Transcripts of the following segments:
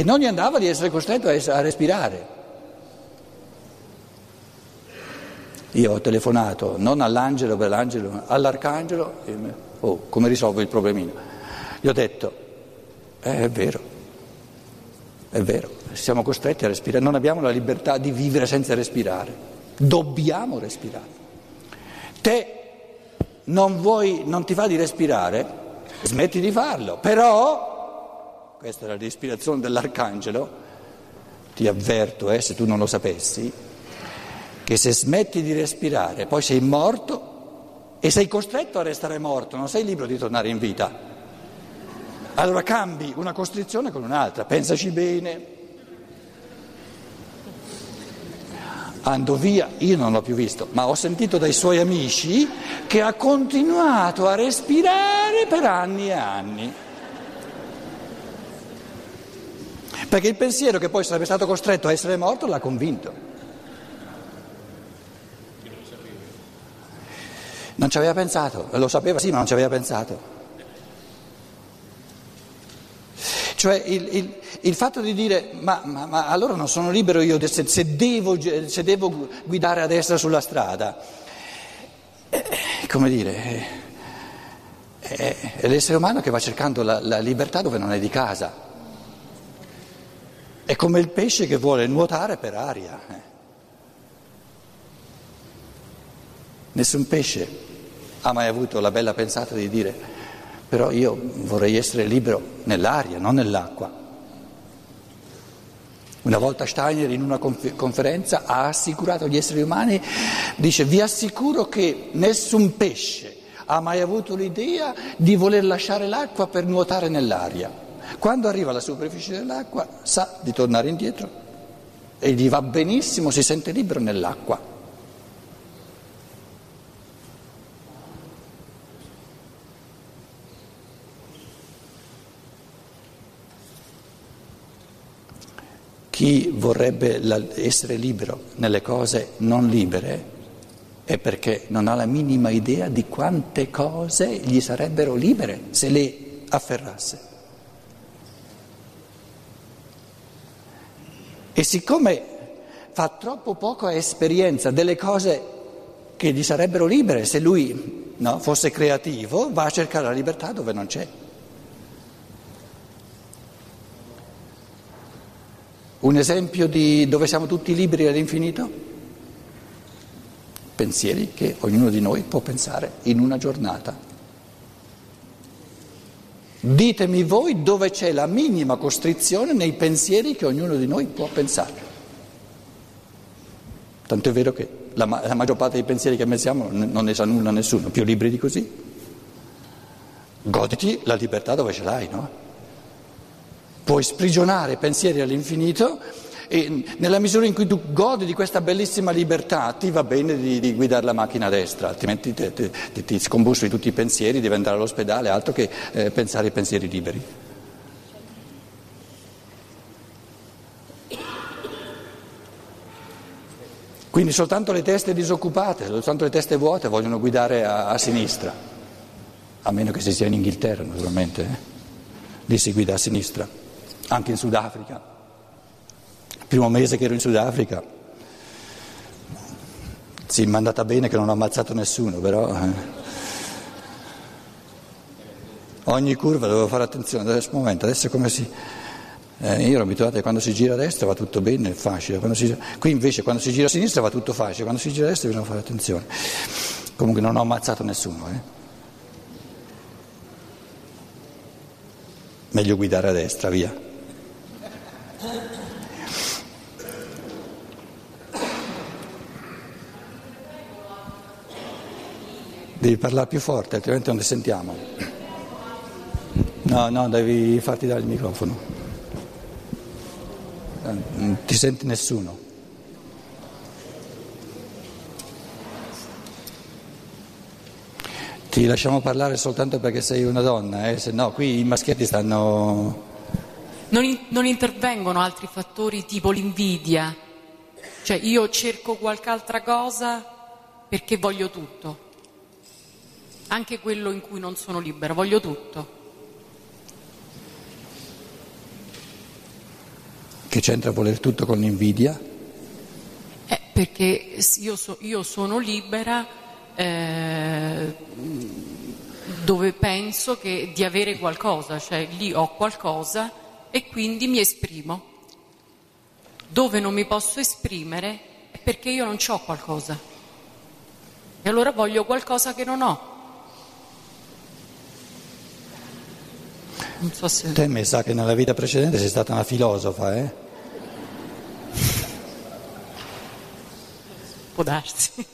E non gli andava di essere costretto a, respirare. Io ho telefonato non all'angelo per l'angelo, all'arcangelo, oh, come risolvo il problemino? Gli ho detto, eh, è vero, è vero, siamo costretti a respirare, non abbiamo la libertà di vivere senza respirare, dobbiamo respirare. Te non vuoi, non ti fa di respirare, smetti di farlo, però, questa è la respirazione dell'arcangelo, ti avverto, eh, se tu non lo sapessi, che se smetti di respirare poi sei morto e sei costretto a restare morto, non sei libero di tornare in vita. Allora cambi una costrizione con un'altra, pensaci bene. Ando via, io non l'ho più visto, ma ho sentito dai suoi amici che ha continuato a respirare per anni e anni. Perché il pensiero che poi sarebbe stato costretto a essere morto l'ha convinto. Non ci aveva pensato, lo sapeva sì, ma non ci aveva pensato. Cioè il, il, il fatto di dire ma, ma, ma, allora non sono libero io se, se, devo, se, devo, guidare a destra sulla strada, eh, come dire, eh, è l'essere umano che va cercando la, la libertà dove non è di casa. È come il pesce che vuole nuotare per aria. Eh. Nessun pesce ha mai avuto la bella pensata di dire però io vorrei essere libero nell'aria, non nell'acqua. Una volta Steiner in una conferenza ha assicurato agli esseri umani, dice vi assicuro che nessun pesce ha mai avuto l'idea di voler lasciare l'acqua per nuotare nell'aria. Quando arriva alla superficie dell'acqua sa di tornare indietro e gli va benissimo, si sente libero nell'acqua. Chi vorrebbe essere libero nelle cose non libere è perché non ha la minima idea di quante cose gli sarebbero libere se le afferrasse. E siccome fa troppo poca esperienza delle cose che gli sarebbero libere, se lui no, fosse creativo, va a cercare la libertà dove non c'è. Un esempio di dove siamo tutti liberi all'infinito? Pensieri che ognuno di noi può pensare in una giornata. Ditemi voi dove c'è la minima costrizione nei pensieri che ognuno di noi può pensare. Tanto è vero che la, la maggior parte dei pensieri che pensiamo non ne sa nulla nessuno, più liberi di così. Goditi la libertà dove ce l'hai, no? puoi sprigionare pensieri all'infinito e nella misura in cui tu godi di questa bellissima libertà ti va bene di, di guidare la macchina a destra, altrimenti ti, ti, ti scombussi tutti i pensieri, devi andare all'ospedale, altro che eh, pensare ai pensieri liberi. Quindi soltanto le teste disoccupate, soltanto le teste vuote vogliono guidare a, a sinistra, a meno che si sia in Inghilterra naturalmente, eh? lì si guida a sinistra anche in Sudafrica. Primo mese che ero in Sudafrica, sì, mi è andata bene che non ho ammazzato nessuno, però eh. ogni curva dovevo fare attenzione, adesso, momento, adesso come si... Eh, io ero abituato che quando si gira a destra va tutto bene, è facile, si... qui invece quando si gira a sinistra va tutto facile, quando si gira a destra bisogna fare attenzione. Comunque non ho ammazzato nessuno. Eh. Meglio guidare a destra, via. Devi parlare più forte, altrimenti non ti sentiamo. No, no, devi farti dare il microfono. Non ti senti nessuno. Ti lasciamo parlare soltanto perché sei una donna, eh? se no qui i maschietti stanno... Non, in, non intervengono altri fattori tipo l'invidia, cioè io cerco qualche altra cosa perché voglio tutto anche quello in cui non sono libera, voglio tutto. Che c'entra voler tutto con l'invidia? Eh, perché io, so, io, sono libera eh, dove penso che, di avere qualcosa, cioè lì ho qualcosa e quindi mi esprimo. Dove non mi posso esprimere è perché io non ho qualcosa. E allora voglio qualcosa che non ho. Non so se... Te mi sa che nella vita precedente sei stata una filosofa, eh? Può darsi.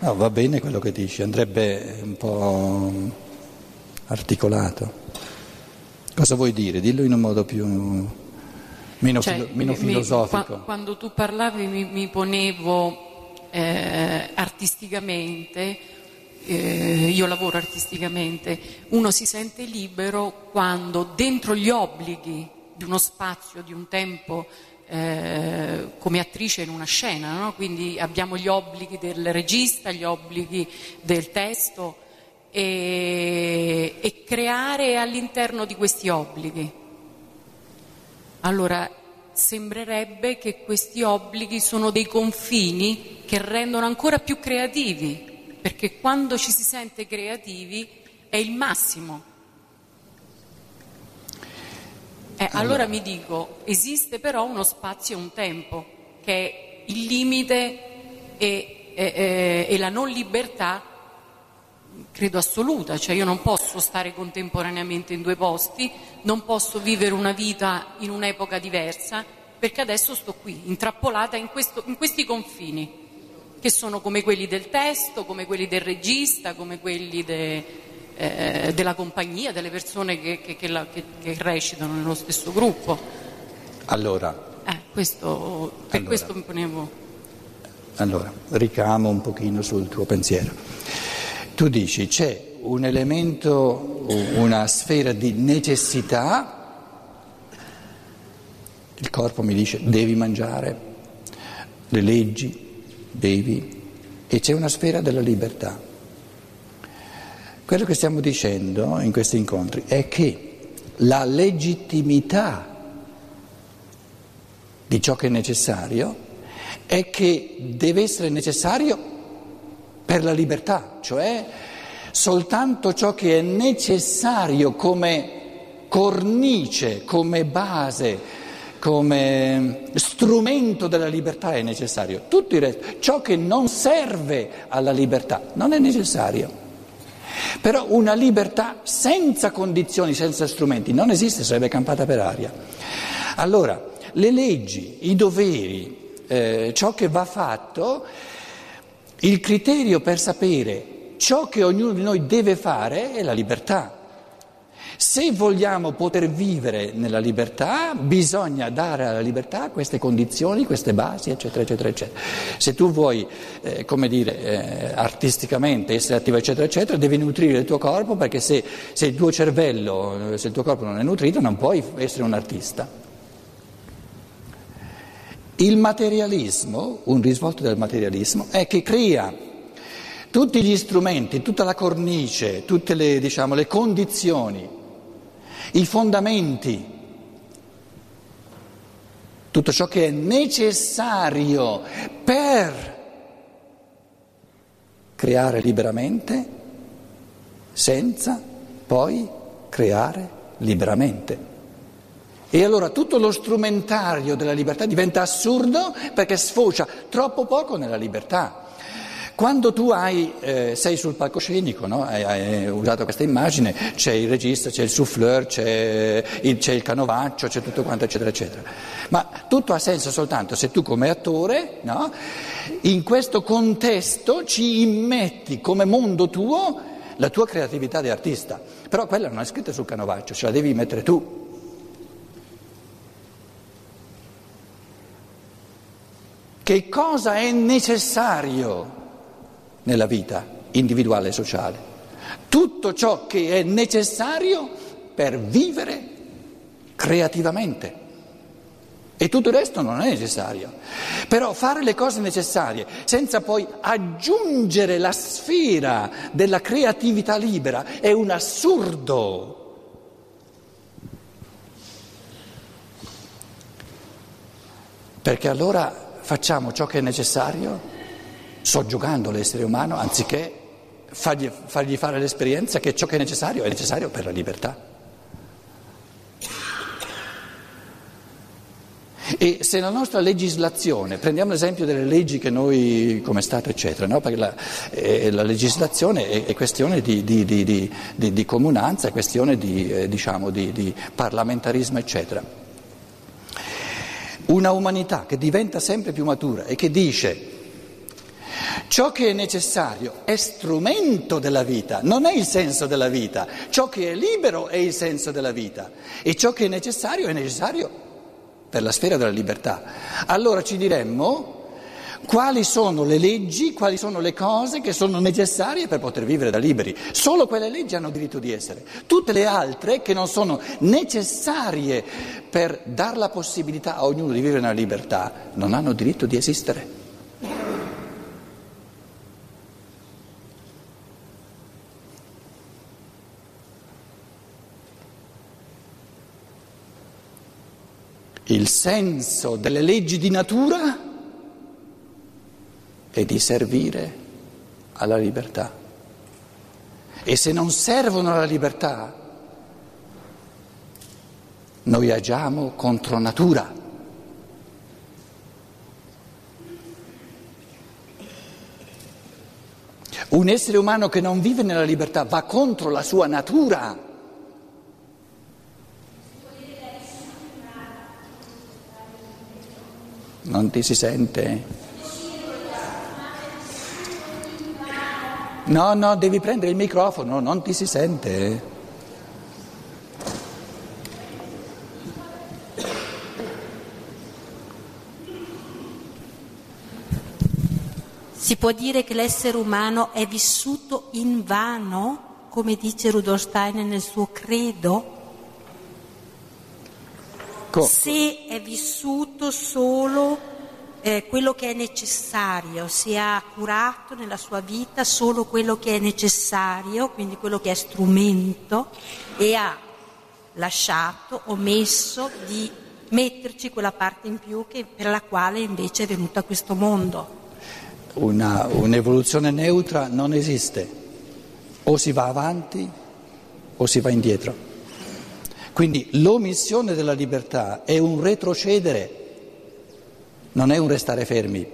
No, va bene quello che dici, andrebbe un po' articolato. Cosa vuoi dire? Dillo in un modo più meno, cioè, filo, meno filosofico. Mi, quando tu parlavi mi, mi ponevo eh, artisticamente eh, io lavoro artisticamente, uno si sente libero quando dentro gli obblighi di uno spazio, di un tempo, eh, come attrice in una scena, no? quindi abbiamo gli obblighi del regista, gli obblighi del testo e, e creare all'interno di questi obblighi. Allora, sembrerebbe che questi obblighi sono dei confini che rendono ancora più creativi perché quando ci si sente creativi è il massimo. Eh, allora. allora mi dico, esiste però uno spazio e un tempo, che è il limite e, e, e la non libertà, credo assoluta, cioè io non posso stare contemporaneamente in due posti, non posso vivere una vita in un'epoca diversa, perché adesso sto qui, intrappolata in, questo, in questi confini che sono come quelli del testo, come quelli del regista, come quelli de, eh, della compagnia, delle persone che, che, che, la, che, recitano nello stesso gruppo. Allora. Eh, questo, per allora, questo mi ponevo. Allora, ricamo un pochino sul tuo pensiero. Tu dici c'è un elemento, una sfera di necessità, il corpo mi dice devi mangiare, le leggi, bevi e c'è una sfera della libertà. Quello che stiamo dicendo in questi incontri è che la legittimità di ciò che è necessario è che deve essere necessario per la libertà, cioè soltanto ciò che è necessario come cornice, come base, come strumento della libertà è necessario. Tutto il resto, ciò che non serve alla libertà non è necessario. Però una libertà senza condizioni, senza strumenti, non esiste, sarebbe campata per aria. Allora, le leggi, i doveri, eh, ciò che va fatto, il criterio per sapere ciò che ognuno di noi deve fare è la libertà. Se vogliamo poter vivere nella libertà, bisogna dare alla libertà queste condizioni, queste basi, eccetera, eccetera, eccetera. Se tu vuoi, eh, come dire, eh, artisticamente essere attivo, eccetera, eccetera, devi nutrire il tuo corpo perché se, se il tuo cervello, eh, se il tuo corpo non è nutrito, non puoi essere un artista. Il materialismo, un risvolto del materialismo, è che crea tutti gli strumenti, tutta la cornice, tutte le, diciamo, le condizioni i fondamenti, tutto ciò che è necessario per creare liberamente senza poi creare liberamente. E allora tutto lo strumentario della libertà diventa assurdo perché sfocia troppo poco nella libertà. Quando tu hai, eh, sei sul palcoscenico, no? hai, hai, usato questa immagine, c'è il regista, c'è il souffleur, c'è il, c'è il canovaccio, c'è tutto quanto, eccetera, eccetera. Ma tutto ha senso soltanto se tu come attore, no? in questo contesto ci immetti come mondo tuo la tua creatività di artista. Però quella non è scritta sul canovaccio, ce la devi mettere tu. Che cosa è necessario? Nella vita individuale e sociale. Tutto ciò che è necessario per vivere creativamente. E tutto il resto non è necessario. Però fare le cose necessarie senza poi aggiungere la sfera della creatività libera è un assurdo. perché allora facciamo ciò che è necessario, soggiogando l'essere umano, anziché fargli, fargli fare l'esperienza che ciò che è necessario è necessario per la libertà. E se la nostra legislazione, prendiamo l'esempio delle leggi che noi come Stato eccetera, no? perché la, eh, la, legislazione è, è questione di, di, di, di, comunanza, è questione di, eh, diciamo, di parlamentarismo eccetera. Una umanità che diventa sempre più matura e che dice Ciò che è necessario è strumento della vita, non è il senso della vita. Ciò che è libero è il senso della vita e ciò che è necessario è necessario per la sfera della libertà. Allora ci diremmo quali sono le leggi, quali sono le cose che sono necessarie per poter vivere da liberi. Solo quelle leggi hanno diritto di essere. Tutte le altre che non sono necessarie per dar la possibilità a ognuno di vivere nella libertà non hanno diritto di esistere. Il senso delle leggi di natura è di servire alla libertà. E se non servono alla libertà, noi agiamo contro natura. Un essere umano che non vive nella libertà va contro la sua natura. Non ti si sente? No, no, devi prendere il microfono, non ti si sente. Si può dire che l'essere umano è vissuto in vano, come dice Rudolf Steiner nel suo credo? Ecco. Se è vissuto solo eh, quello che è necessario, se ha curato nella sua vita solo quello che è necessario, quindi quello che è strumento, e ha lasciato, omesso di metterci quella parte in più che, per la quale invece è venuto a questo mondo. Una, un'evoluzione neutra non esiste, o si va avanti o si va indietro. Quindi l'omissione della libertà è un retrocedere, non è un restare fermi.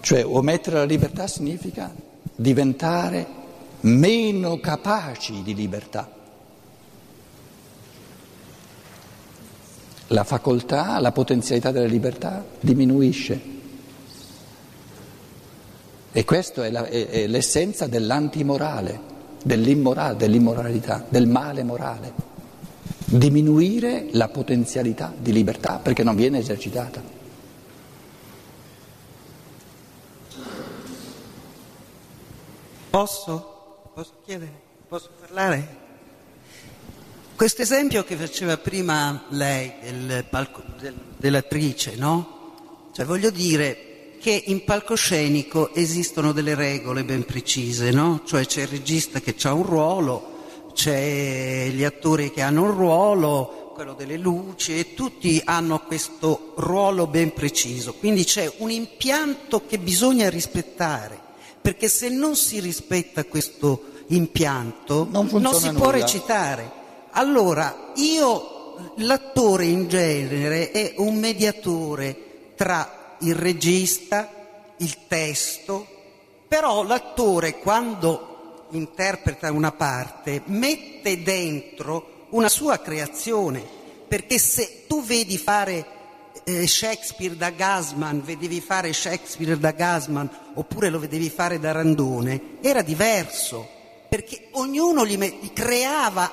Cioè omettere la libertà significa diventare meno capaci di libertà. La facoltà, la potenzialità della libertà diminuisce. E questa è, è, è l'essenza dell'antimorale, dell'immorale, dell'immoralità, del male morale. Diminuire la potenzialità di libertà perché non viene esercitata. Posso? Posso chiedere? Posso parlare? Questo esempio che faceva prima lei del palco, del, dell'attrice, no? Cioè voglio dire, che in palcoscenico esistono delle regole ben precise, no? Cioè c'è il regista che ha un ruolo, c'è gli attori che hanno un ruolo, quello delle luci e tutti hanno questo ruolo ben preciso. Quindi c'è un impianto che bisogna rispettare, perché se non si rispetta questo impianto non, non si nulla. può recitare. Allora, io, l'attore in genere è un mediatore tra il regista, il testo, però l'attore quando interpreta una parte mette dentro una sua creazione, perché se tu vedi fare eh, Shakespeare da Gasman, vedevi fare Shakespeare da Gasman oppure lo vedevi fare da Randone, era diverso, perché ognuno gli, me- creava,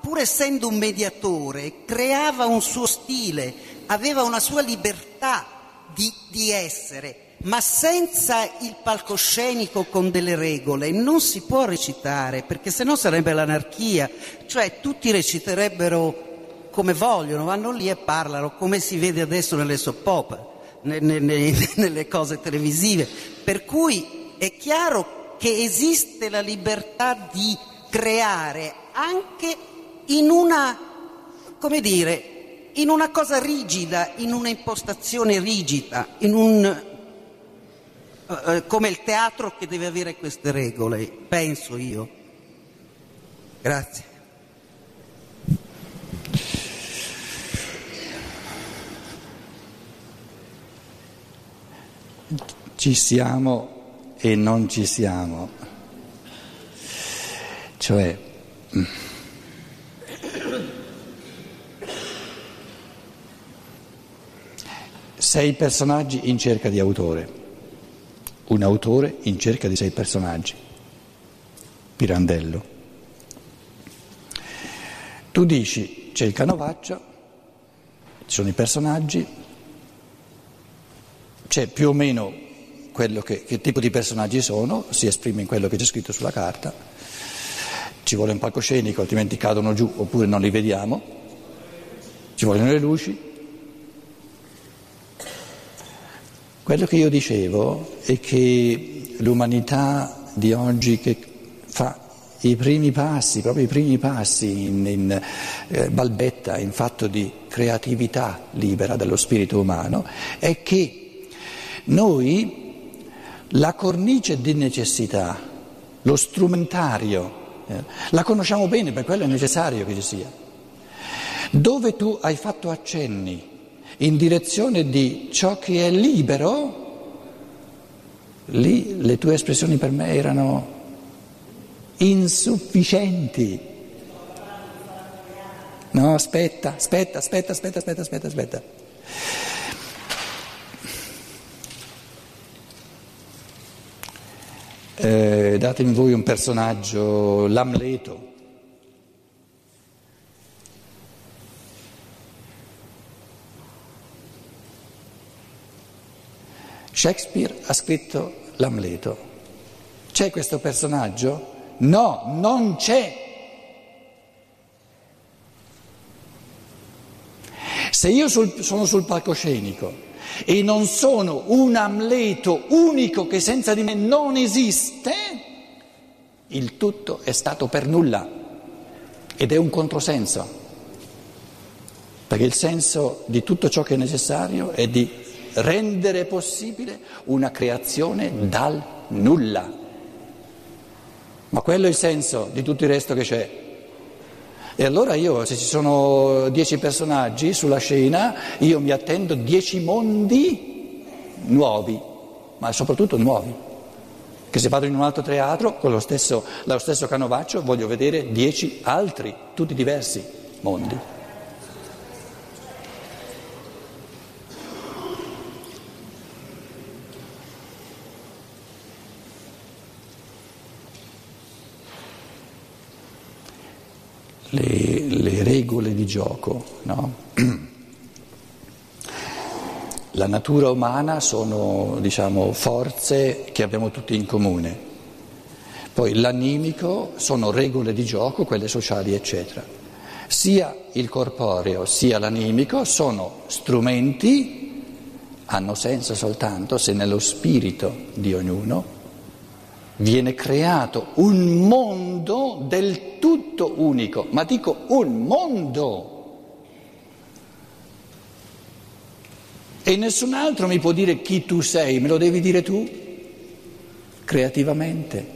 pur essendo un mediatore, creava un suo stile, aveva una sua libertà di, di essere, ma senza il palcoscenico con delle regole non si può recitare, perché sennò sarebbe l'anarchia, cioè tutti reciterebbero come vogliono, vanno lì e parlano come si vede adesso nelle nelle, nelle cose televisive. Per cui è chiaro che esiste la libertà di creare anche in una come dire, in una cosa rigida, in una impostazione rigida, in un, uh, come il teatro che deve avere queste regole, penso io. Grazie. Ci siamo e non ci siamo. Cioè, sei personaggi in cerca di autore, un autore in cerca di sei personaggi. Pirandello. Tu dici c'è il canovaccio, ci sono i personaggi, c'è più o meno quello che, che tipo di personaggi sono, si esprime in quello che c'è scritto sulla carta, ci vuole un palcoscenico altrimenti cadono giù oppure non li vediamo, ci vogliono le luci. Quello che io dicevo è che l'umanità di oggi che fa i primi passi, proprio i primi passi in, in eh, balbetta, in fatto di creatività libera dello spirito umano, è che noi la cornice di necessità, lo strumentario, eh, la conosciamo bene, per quello è necessario che ci sia. Dove tu hai fatto accenni in direzione di ciò che è libero, lì le tue espressioni per me erano insufficienti. No, aspetta, aspetta, aspetta, aspetta, aspetta, aspetta, aspetta. Eh, datemi voi un personaggio, l'Amleto. Shakespeare ha scritto l'Amleto. C'è questo personaggio? No, non c'è. Se io sul, sono sul palcoscenico e non sono un Amleto unico che senza di me non esiste, il tutto è stato per nulla ed è un controsenso, perché il senso di tutto ciò che è necessario è di rendere possibile una creazione dal nulla. Ma quello è il senso di tutto il resto che c'è. E allora io, se ci sono dieci personaggi sulla scena, io mi attendo dieci mondi nuovi, ma soprattutto nuovi. Che se vado in un altro teatro con lo stesso, lo stesso canovaccio voglio vedere dieci altri, tutti diversi mondi. Le, le regole di gioco. No? La natura umana sono diciamo, forze che abbiamo tutti in comune. Poi l'animico sono regole di gioco, quelle sociali, eccetera. Sia il corporeo sia l'animico sono strumenti, hanno senso soltanto se nello spirito di ognuno viene creato un mondo del tutto unico, ma dico un mondo. E nessun altro mi può dire chi tu sei, me lo devi dire tu, creativamente.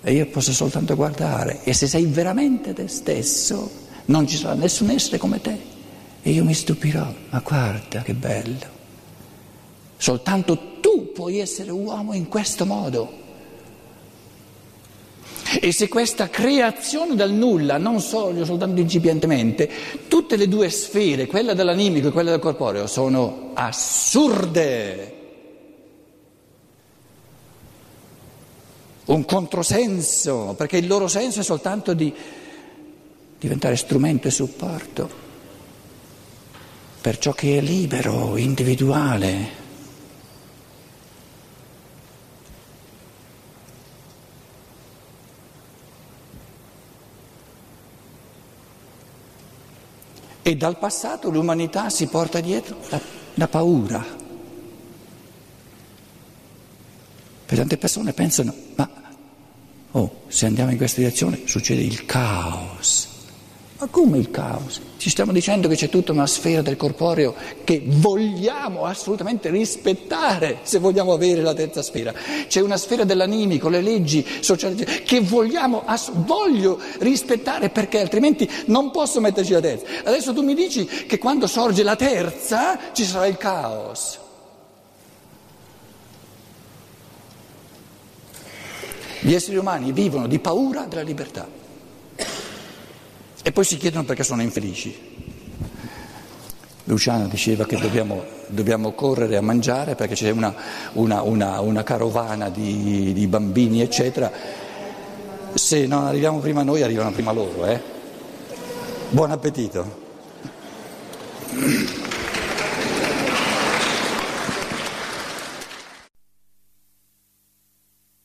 E io posso soltanto guardare. E se sei veramente te stesso, non ci sarà nessun essere come te. E io mi stupirò, ma guarda che bello. Soltanto tu puoi essere uomo in questo modo. E se questa creazione dal nulla, non solo soltanto incipientemente, tutte le due sfere, quella dell'animico e quella del corporeo, sono assurde. Un controsenso, perché il loro senso è soltanto di diventare strumento e supporto per ciò che è libero, individuale. E dal passato l'umanità si porta dietro la, la paura. Per tante persone pensano, ma oh, se andiamo in questa direzione succede il caos. Ma come il caos? Ci stiamo dicendo che c'è tutta una sfera del corporeo che vogliamo assolutamente rispettare se vogliamo avere la terza sfera. C'è una sfera dell'animico, le leggi sociali che vogliamo, ass- voglio rispettare perché altrimenti non posso metterci la terza. Adesso tu mi dici che quando sorge la terza ci sarà il caos. Gli esseri umani vivono di paura della libertà e poi si chiedono perché sono infelici. Luciana diceva che dobbiamo, dobbiamo correre a mangiare perché c'è una, una, una, una carovana di, di, bambini, eccetera. Se non arriviamo prima noi, arrivano prima loro. Eh? Buon appetito.